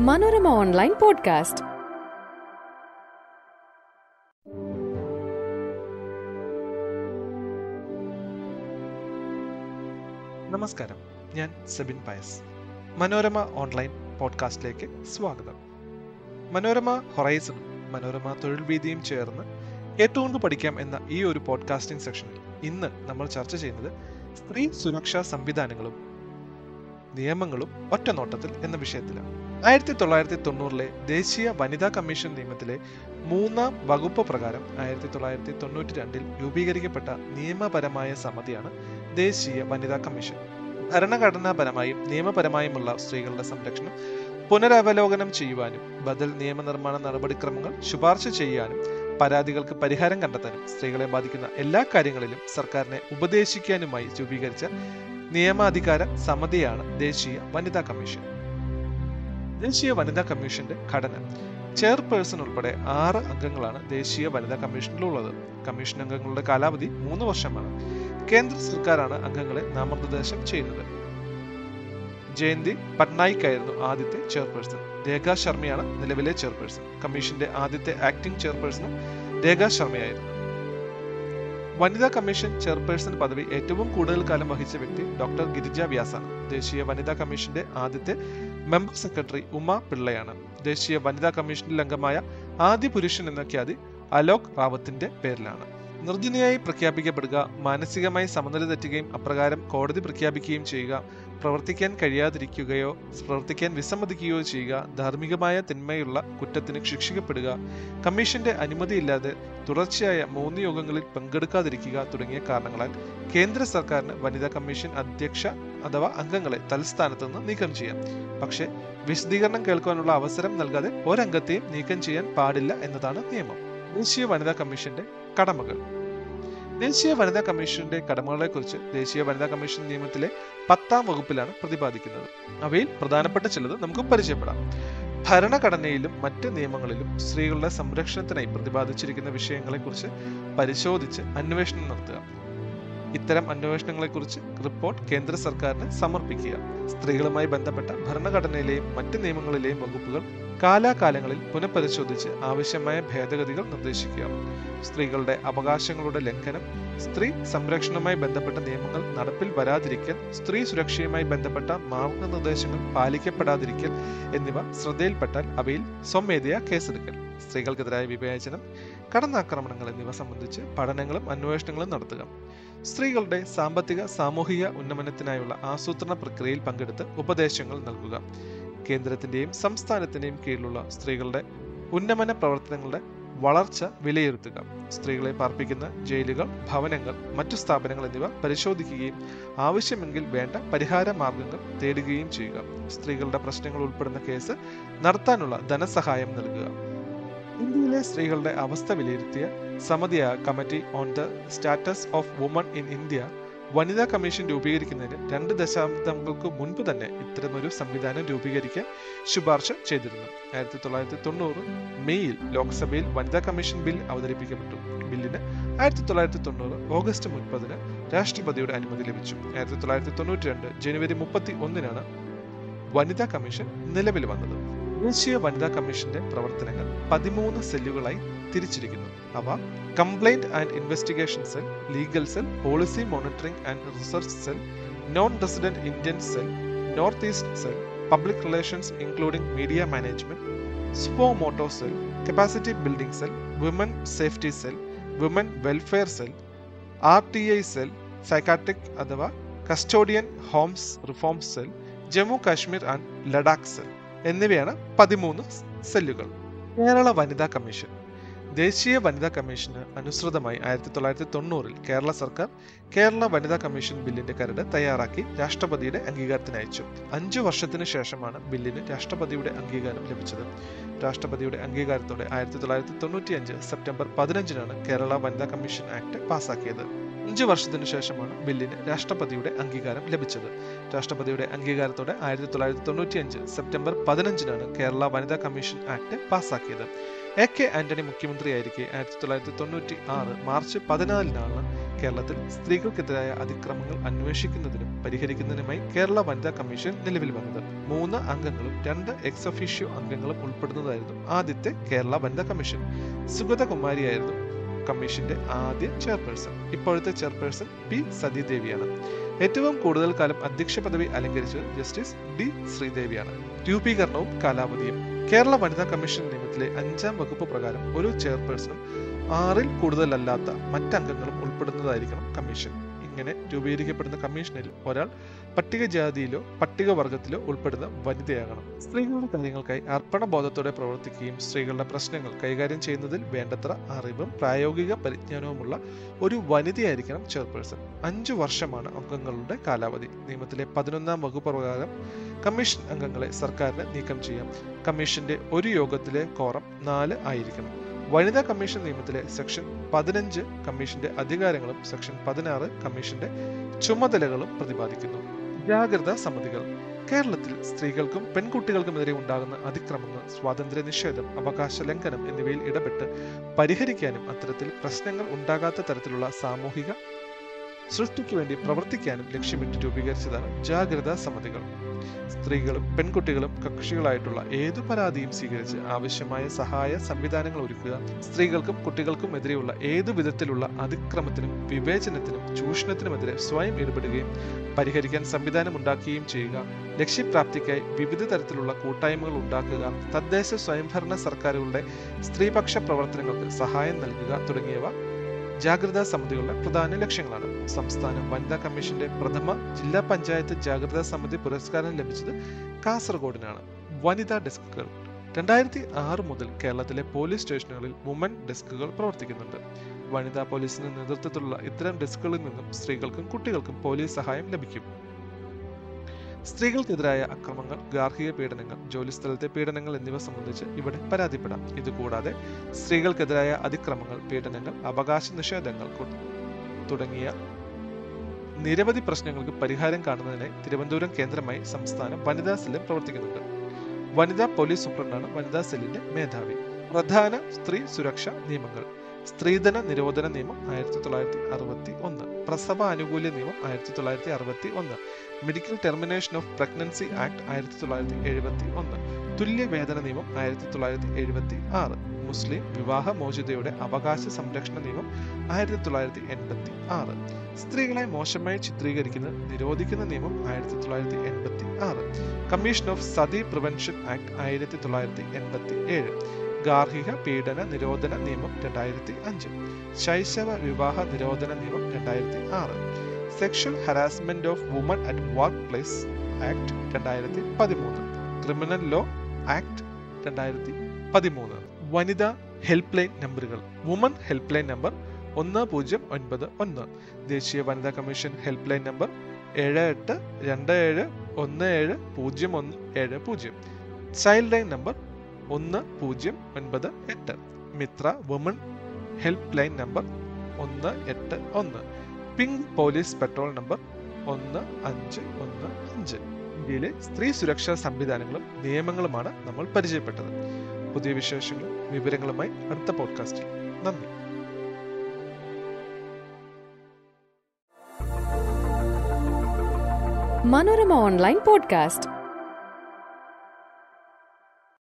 Manorama online podcast. നമസ്കാരം. ഞാൻ Sebin Pius. Manorama online പോഡ്കാസ്റ്റിലേക്ക് സ്വാഗതം. മനോരമ ഹൊറൈസണും മനോരമ തൊഴിൽ വീതിയും ചേർന്ന് ഏറ്റവും പഠിക്കാം എന്ന ഈ ഒരു പോഡ്കാസ്റ്റിംഗ് സെക്ഷനിൽ ഇന്ന് നമ്മൾ ചർച്ച ചെയ്യുന്നത് സ്ത്രീ സുരക്ഷാ സംവിധാനങ്ങളും നിയമങ്ങളും ഒറ്റനോട്ടത്തിൽ എന്ന വിഷയത്തിലാണ്. ആയിരത്തി തൊള്ളായിരത്തി തൊണ്ണൂറിലെ ദേശീയ വനിതാ കമ്മീഷൻ നിയമത്തിലെ മൂന്നാം വകുപ്പ് പ്രകാരം ആയിരത്തി തൊള്ളായിരത്തി തൊണ്ണൂറ്റി രണ്ടിൽ രൂപീകരിക്കപ്പെട്ട നിയമപരമായ സമിതിയാണ് ദേശീയ വനിതാ കമ്മീഷൻ. ഭരണഘടനാപരമായും നിയമപരമായുമുള്ള സ്ത്രീകളുടെ സംരക്ഷണം പുനരവലോകനം ചെയ്യുവാനും ബദൽ നിയമനിർമ്മാണ നടപടിക്രമങ്ങൾ ശുപാർശ ചെയ്യാനും പരാതികൾക്ക് പരിഹാരം കണ്ടെത്താനും സ്ത്രീകളെ ബാധിക്കുന്ന എല്ലാ കാര്യങ്ങളിലും സർക്കാരിനെ ഉപദേശിക്കാനുമായി രൂപീകരിച്ച നിയമാധികാര സമിതിയാണ് ദേശീയ വനിതാ കമ്മീഷൻ. ദേശീയ വനിതാ കമ്മീഷന്റെ ഘടന. ചെയർപേഴ്സൺ ഉൾപ്പെടെ ആറ് അംഗങ്ങളാണ് ദേശീയ വനിതാ കമ്മീഷനിലുള്ളത്. കമ്മീഷൻ അംഗങ്ങളുടെ കാലാവധി മൂന്ന് വർഷമാണ്. കേന്ദ്ര സർക്കാരാണ് അംഗങ്ങളെ നാമനിർദ്ദേശം ചെയ്യുന്നത്. ജയന്തി പട്നായിക് ആയിരുന്നു ആദ്യത്തെ ചെയർപേഴ്സൺ. രേഖ ശർമ്മയാണ് നിലവിലെ ചെയർപേഴ്സൺ. കമ്മീഷന്റെ ആദ്യത്തെ ആക്ടിംഗ് ചെയർപേഴ്സണും രേഖ ശർമ്മയായിരുന്നു. വനിതാ കമ്മീഷൻ ചെയർപേഴ്സൺ പദവി ഏറ്റവും കൂടുതൽ കാലം വഹിച്ച വ്യക്തി ഡോക്ടർ ഗിരിജ വ്യാസാണ്. ദേശീയ വനിതാ കമ്മീഷന്റെ ആദ്യത്തെ മെമ്പർ സെക്രട്ടറി ഉമ പിള്ളയാണ് ദേശീയ വനിതാ കമ്മീഷനിൽ അംഗമായ ആദ്യ പുരുഷൻ എന്ന ഖ്യാതി അലോക് റാവത്തിന്റെ പേരിലാണ്. നിർജനയായി പ്രഖ്യാപിക്കപ്പെടുക മാനസികമായി സമനില തെറ്റുകയും അപ്രകാരം കോടതി പ്രഖ്യാപിക്കുകയും ചെയ്യുക പ്രവർത്തിക്കാൻ കഴിയാതിരിക്കുകയോ പ്രവർത്തിക്കാൻ വിസമ്മതിക്കുകയോ ചെയ്യുക ധാർമ്മികമായ തിന്മയുള്ള കുറ്റത്തിന് ശിക്ഷിക്കപ്പെടുക കമ്മീഷന്റെ അനുമതിയില്ലാതെ തുടർച്ചയായ മൂന്ന് യോഗങ്ങളിൽ പങ്കെടുക്കാതിരിക്കുക തുടങ്ങിയ കാരണങ്ങളാൽ കേന്ദ്ര സർക്കാരിന് വനിതാ കമ്മീഷൻ അധ്യക്ഷ അഥവാ അംഗങ്ങളെ തൽസ്ഥാനത്ത് നിന്ന് നീക്കം ചെയ്യാം. പക്ഷേ വിശദീകരണം കേൾക്കാനുള്ള അവസരം നൽകാതെ ഒരംഗത്തെയും നീക്കം ചെയ്യാൻ പാടില്ല എന്നതാണ് നിയമം. ദേശീയ വനിതാ കമ്മീഷന്റെ കടമകൾ. ദേശീയ വനിതാ കമ്മീഷന്റെ കടമകളെ കുറിച്ച് ദേശീയ വനിതാ കമ്മീഷൻ നിയമത്തിലെ പത്താം വകുപ്പിലാണ് പ്രതിപാദിക്കുന്നത്. അവയിൽ പ്രധാനപ്പെട്ട ചിലത് നമുക്ക് പരിചയപ്പെടാം. ഭരണഘടനയിലും മറ്റ് നിയമങ്ങളിലും സ്ത്രീകളുടെ സംരക്ഷണത്തിനായി പ്രതിപാദിച്ചിരിക്കുന്ന വിഷയങ്ങളെക്കുറിച്ച് പരിശോധിച്ച് അന്വേഷണം നടത്തുക. ഇത്തരം അന്വേഷണങ്ങളെക്കുറിച്ച് റിപ്പോർട്ട് കേന്ദ്ര സർക്കാരിന് സമർപ്പിക്കുക. സ്ത്രീകളുമായി ബന്ധപ്പെട്ട ഭരണഘടനയിലെയും മറ്റ് നിയമങ്ങളിലെയും വകുപ്പുകൾ കാലാകാലങ്ങളിൽ പുനഃപരിശോധിച്ച് ആവശ്യമായ ഭേദഗതികൾ നിർദ്ദേശിക്കുക. സ്ത്രീകളുടെ അവകാശങ്ങളുടെ ലംഘനം സ്ത്രീ സംരക്ഷണവുമായി ബന്ധപ്പെട്ട നിയമങ്ങൾ നടപ്പിൽ വരാതിരിക്കൽ സ്ത്രീ സുരക്ഷയുമായി ബന്ധപ്പെട്ട മാർഗനിർദ്ദേശങ്ങൾ പാലിക്കപ്പെടാതിരിക്കൽ എന്നിവ ശ്രദ്ധയിൽപ്പെട്ടാൽ അവയിൽ സ്വമേധയാ കേസെടുക്കൽ. സ്ത്രീകൾക്കെതിരായ വിവേചനം കടന്നാക്രമണങ്ങൾ എന്നിവ സംബന്ധിച്ച് പഠനങ്ങളും അന്വേഷണങ്ങളും നടത്തുക. സ്ത്രീകളുടെ സാമ്പത്തിക സാമൂഹിക ഉന്നമനത്തിനായുള്ള ആസൂത്രണ പ്രക്രിയയിൽ പങ്കെടുത്ത് ഉപദേശങ്ങൾ നൽകുക. കേന്ദ്രത്തിന്റെയും സംസ്ഥാനത്തിന്റെയും കീഴിലുള്ള സ്ത്രീകളുടെ ഉന്നമന പ്രവർത്തനങ്ങളുടെ വളർച്ച വിലയിരുത്തുക. സ്ത്രീകളെ പാർപ്പിക്കുന്ന ജയിലുകൾ ഭവനങ്ങൾ മറ്റു സ്ഥാപനങ്ങൾ എന്നിവ പരിശോധിക്കുകയും ആവശ്യമെങ്കിൽ വേണ്ട പരിഹാര മാർഗങ്ങൾ തേടുകയും ചെയ്യുക. സ്ത്രീകളുടെ പ്രശ്നങ്ങൾ ഉൾപ്പെടുന്ന കേസ് നടത്താനുള്ള ധനസഹായം നൽകുക. ഇന്ത്യയിലെ സ്ത്രീകളുടെ അവസ്ഥ വിലയിരുത്തിയ സമിതിയായ committee on the status of women in India വനിതാ കമ്മീഷൻ രൂപീകരിക്കുന്നതിന് രണ്ട് ദശാബ്ദങ്ങൾക്ക് മുൻപ് തന്നെ ഇത്തരമൊരു സംവിധാനം രൂപീകരിക്കാൻ ശുപാർശ ചെയ്തിരുന്നു. ആയിരത്തി തൊള്ളായിരത്തി തൊണ്ണൂറ് മെയ്യിൽ ലോക്സഭയിൽ വനിതാ കമ്മീഷൻ ബിൽ അവതരിപ്പിക്കപ്പെട്ടു. ബില്ലിന് ആയിരത്തി തൊള്ളായിരത്തി തൊണ്ണൂറ് ഓഗസ്റ്റ് മുപ്പതിന് രാഷ്ട്രപതിയുടെ അനുമതി ലഭിച്ചു. ആയിരത്തി തൊള്ളായിരത്തി തൊണ്ണൂറ്റി രണ്ട് ജനുവരി മുപ്പത്തി ഒന്നിനാണ് വനിതാ കമ്മീഷൻ നിലവിൽ വന്നത്. ദേശീയ വനിതാ കമ്മീഷന്റെ പ്രവർത്തനങ്ങൾ പതിമൂന്ന് സെല്ലുകളായി തിരിച്ചിരിക്കുന്നു. അവ complaint and investigation cell legal cell policy monitoring and research cell non resident Indian cell North East cell public relations including media management suo motu cell capacity building cell women safety cell women welfare cell R T I cell psychiatric അഥവാ custodian homes reform cell Jammu Kashmir and Ladakh cell. എന്നിവയാണ് പതിമൂന്ന് സെല്ലുകൾ. കേരള വനിതാ commission. ദേശീയ വനിതാ commission അനുസൃതമായി ആയിരത്തി തൊള്ളായിരത്തി തൊണ്ണൂറിൽ കേരള സർക്കാർ കേരള വനിതാ കമ്മീഷൻ ബില്ലിന്റെ കരട് തയ്യാറാക്കി രാഷ്ട്രപതിയുടെ അംഗീകാരത്തിന് അയച്ചു. അഞ്ചു വർഷത്തിനു ശേഷമാണ് ബില്ലിന് രാഷ്ട്രപതിയുടെ അംഗീകാരം ലഭിച്ചത്. രാഷ്ട്രപതിയുടെ അംഗീകാരത്തോടെ ആയിരത്തി തൊള്ളായിരത്തി തൊണ്ണൂറ്റി അഞ്ച് സെപ്റ്റംബർ പതിനഞ്ചിനാണ് കേരള വനിതാ കമ്മീഷൻ ആക്ട് പാസാക്കിയത്. അഞ്ചു വർഷത്തിനു ശേഷമാണ് ബില്ലിന് രാഷ്ട്രപതിയുടെ അംഗീകാരം ലഭിച്ചത്. രാഷ്ട്രപതിയുടെ അംഗീകാരത്തോടെ ആയിരത്തി തൊള്ളായിരത്തി തൊണ്ണൂറ്റി അഞ്ച് സെപ്റ്റംബർ പതിനഞ്ചിനാണ് കേരള വനിതാ കമ്മീഷൻ ആക്ട് പാസാക്കിയത് എ കെ ആന്റണി മുഖ്യമന്ത്രിയായിരിക്കെ ആയിരത്തി തൊള്ളായിരത്തി തൊണ്ണൂറ്റി ആറ് മാർച്ച് പതിനാലിനാണ് കേരളത്തിൽ സ്ത്രീകൾക്കെതിരായ അതിക്രമങ്ങൾ അന്വേഷിക്കുന്നതിനും പരിഹരിക്കുന്നതിനുമായി കേരള വനിതാ കമ്മീഷൻ നിലവിൽ വന്നത്. മൂന്ന് അംഗങ്ങളും രണ്ട് എക്സ് ഒഫീഷ്യോ അംഗങ്ങളും ഉൾപ്പെടുന്നതായിരുന്നു ആദ്യത്തെ കേരള വനിതാ കമ്മീഷൻ. സുഗതകുമാരിയായിരുന്നു കമ്മീഷന്റെ ആദ്യ ചെയർപേഴ്സൺ ഇപ്പോഴത്തെ ചെയർപേഴ്സൺ പി സതീദേവിയാണ്. ഏറ്റവും കൂടുതൽ കാലം അധ്യക്ഷ പദവി അലങ്കരിച്ചത് ജസ്റ്റിസ് ഡി ശ്രീദേവിയാണ്. രൂപീകരണവും കാലാവധിയും. കേരള വനിതാ കമ്മീഷൻ നിയമത്തിലെ അഞ്ചാം വകുപ്പ് പ്രകാരം ഒരു ചെയർപേഴ്സണും ആറിൽ കൂടുതലല്ലാത്ത മറ്റംഗങ്ങളും ഉൾപ്പെടുന്നതായിരിക്കണം കമ്മീഷൻ. ഇങ്ങനെ രൂപീകരിക്കപ്പെടുന്ന കമ്മീഷനിൽ ഒരാൾ പട്ടികജാതിയിലോ പട്ടികവർഗത്തിലോ ഉൾപ്പെടുന്ന വനിതയാകണം. സ്ത്രീകളുടെ കാര്യങ്ങൾക്കായി അർപ്പണബോധത്തോടെ പ്രവർത്തിക്കുകയും സ്ത്രീകളുടെ പ്രശ്നങ്ങൾ കൈകാര്യം ചെയ്യുന്നതിൽ വേണ്ടത്ര അറിവും പ്രായോഗിക പരിജ്ഞാനവുമുള്ള ഒരു വനിതയായിരിക്കണം ചെയർപേഴ്സൺ. അഞ്ചു വർഷമാണ് അംഗങ്ങളുടെ കാലാവധി. നിയമത്തിലെ പതിനൊന്നാം വകുപ്പ് പ്രകാരം കമ്മീഷൻ അംഗങ്ങളെ സർക്കാരിന് നീക്കം ചെയ്യാം. കമ്മീഷന്റെ ഒരു യോഗത്തിലെ കോറം നാല് ആയിരിക്കണം. വനിതാ കമ്മീഷൻ നിയമത്തിലെ സെക്ഷൻ പതിനഞ്ച് കമ്മീഷന്റെ അധികാരങ്ങളും സെക്ഷൻ പതിനാറ് കമ്മീഷന്റെ ചുമതലകളും പ്രതിപാദിക്കുന്നു. ജാഗ്രതാ സമിതികൾ. കേരളത്തിൽ സ്ത്രീകൾക്കും പെൺകുട്ടികൾക്കുമെതിരെ ഉണ്ടാകുന്ന അതിക്രമങ്ങൾ സ്വാതന്ത്ര്യ നിഷേധം അവകാശ ലംഘനം എന്നിവയിൽ ഇടപെട്ട് പരിഹരിക്കാനും അത്തരത്തിൽ പ്രശ്നങ്ങൾ ഉണ്ടാകാത്ത തരത്തിലുള്ള സാമൂഹിക സൃഷ്ടിക്കു വേണ്ടി പ്രവർത്തിക്കാനും ലക്ഷ്യമിട്ട് രൂപീകരിച്ചതാണ് ജാഗ്രതാ സമിതികൾ. സ്ത്രീകളും പെൺകുട്ടികളും കക്ഷികളായിട്ടുള്ള ഏതു പരാതിയും സ്വീകരിച്ച് ആവശ്യമായ സഹായ സംവിധാനങ്ങൾ ഒരുക്കുക സ്ത്രീകൾക്കും കുട്ടികൾക്കും എതിരെയുള്ള ഏതു വിധത്തിലുള്ള അതിക്രമത്തിനും വിവേചനത്തിനും ചൂഷണത്തിനുമെതിരെ സ്വയം ഇടപെടുകയും പരിഹരിക്കാൻ സംവിധാനം ഉണ്ടാക്കുകയും ചെയ്യുക ലക്ഷ്യപ്രാപ്തിക്കായി വിവിധ തരത്തിലുള്ള കൂട്ടായ്മകൾ ഉണ്ടാക്കുക തദ്ദേശ സ്വയംഭരണ സർക്കാരുകളുടെ സ്ത്രീപക്ഷ പ്രവർത്തനങ്ങൾക്ക് സഹായം നൽകുക തുടങ്ങിയവ ജാഗ്രതാ സമിതികളുടെ പ്രധാന ലക്ഷ്യങ്ങളാണ്. സംസ്ഥാന വനിതാ കമ്മീഷന്റെ പ്രഥമ ജില്ലാ പഞ്ചായത്ത് ജാഗ്രതാ സമിതി പുരസ്കാരം ലഭിച്ചത് കാസർഗോഡിനാണ്. വനിതാ ഡെസ്കുകൾ. രണ്ടായിരത്തി ആറ് മുതൽ കേരളത്തിലെ പോലീസ് സ്റ്റേഷനുകളിൽ വുമൻ ഡെസ്കുകൾ പ്രവർത്തിക്കുന്നുണ്ട്. വനിതാ പോലീസിന്റെ നേതൃത്വത്തിലുള്ള ഇത്തരം ഡെസ്കുകളിൽ നിന്നും സ്ത്രീകൾക്കും കുട്ടികൾക്കും പോലീസ് സഹായം ലഭിക്കും. സ്ത്രീകൾക്കെതിരായ അക്രമങ്ങൾ ഗാർഹിക പീഡനങ്ങൾ ജോലിസ്ഥലത്തെ പീഡനങ്ങൾ എന്നിവ സംബന്ധിച്ച് ഇവിടെ പരാതിപ്പെടാം. ഇതുകൂടാതെ സ്ത്രീകൾക്കെതിരായ അതിക്രമങ്ങൾ പീഡനങ്ങൾ അവകാശ നിഷേധങ്ങൾ തുടങ്ങിയ നിരവധി പ്രശ്നങ്ങൾക്ക് പരിഹാരം കാണുന്നതിനായി തിരുവനന്തപുരം കേന്ദ്രമായി സംസ്ഥാന വനിതാ സെല്ലും പ്രവർത്തിക്കുന്നുണ്ട്. വനിതാ പോലീസ് സൂപ്രണ്ടാണ് വനിതാ സെല്ലിന്റെ മേധാവി. പ്രധാന സ്ത്രീ സുരക്ഷാ നിയമങ്ങൾ. സ്ത്രീധന നിരോധന നിയമം ആയിരത്തി തൊള്ളായിരത്തി അറുപത്തി ഒന്ന് പ്രസവ ആനുകൂല്യ നിയമം ആയിരത്തി തൊള്ളായിരത്തി അറുപത്തി ഒന്ന് medical termination of pregnancy act ആയിരത്തി തൊള്ളായിരത്തി എഴുപത്തി ഒന്ന് തുല്യ വേതന നിയമം ആയിരത്തി തൊള്ളായിരത്തി എഴുപത്തി ആറ് മുസ്ലിം വിവാഹ മോചിതയുടെ അവകാശ സംരക്ഷണ നിയമം ആയിരത്തി തൊള്ളായിരത്തി എൺപത്തി ആറ് സ്ത്രീകളെ മോശമായി ചിത്രീകരിക്കുന്ന നിരോധിക്കുന്ന നിയമം ആയിരത്തി തൊള്ളായിരത്തി എൺപത്തി ആറ് commission of sati prevention act ആയിരത്തി തൊള്ളായിരത്തി എൺപത്തി ഏഴ് ഗാർഹിക പീഡന നിരോധന നിയമം രണ്ടായിരത്തി അഞ്ച് ശൈശവ വിവാഹ നിരോധന നിയമം രണ്ടായിരത്തി ആറ് sexual harassment of women at workplace act രണ്ടായിരത്തി പതിമൂന്ന് ക്രിമിനൽ ലോ ആക്ട് രണ്ടായിരത്തി പതിമൂന്ന് വനിതാ ഹെൽപ്പ് ലൈൻ നമ്പറുകൾ വുമൺ ഹെൽപ്പ് ലൈൻ നമ്പർ ഒന്ന് പൂജ്യം ഒൻപത് ഒന്ന്. ദേശീയ വനിതാ കമ്മീഷൻ ഹെൽപ്പ് ലൈൻ നമ്പർ ഏഴ് എട്ട് രണ്ട് ഏഴ് ഒന്ന് ഏഴ് പൂജ്യം ഒന്ന് ഏഴ് പൂജ്യം. ചൈൽഡ് ലൈൻ നമ്പർ ഒന്ന് പൂജ്യം ഒൻപത് എട്ട്. Mitra woman help line number ഒന്ന് എട്ട് ഒന്ന്. പിങ്ക് പോലീസ് പെട്രോൾ നമ്പർ ഒന്ന് അഞ്ച് ഒന്ന് അഞ്ച്. ഇന്ത്യയിലെ സ്ത്രീ സുരക്ഷാ സംവിധാനങ്ങളും നിയമങ്ങളുമാണ് നമ്മൾ പരിചയപ്പെട്ടത്. പുതിയ വിശേഷങ്ങളും വിവരങ്ങളുമായി അടുത്ത പോഡ്കാസ്റ്റിൽ. നന്ദി. Manorama online podcast.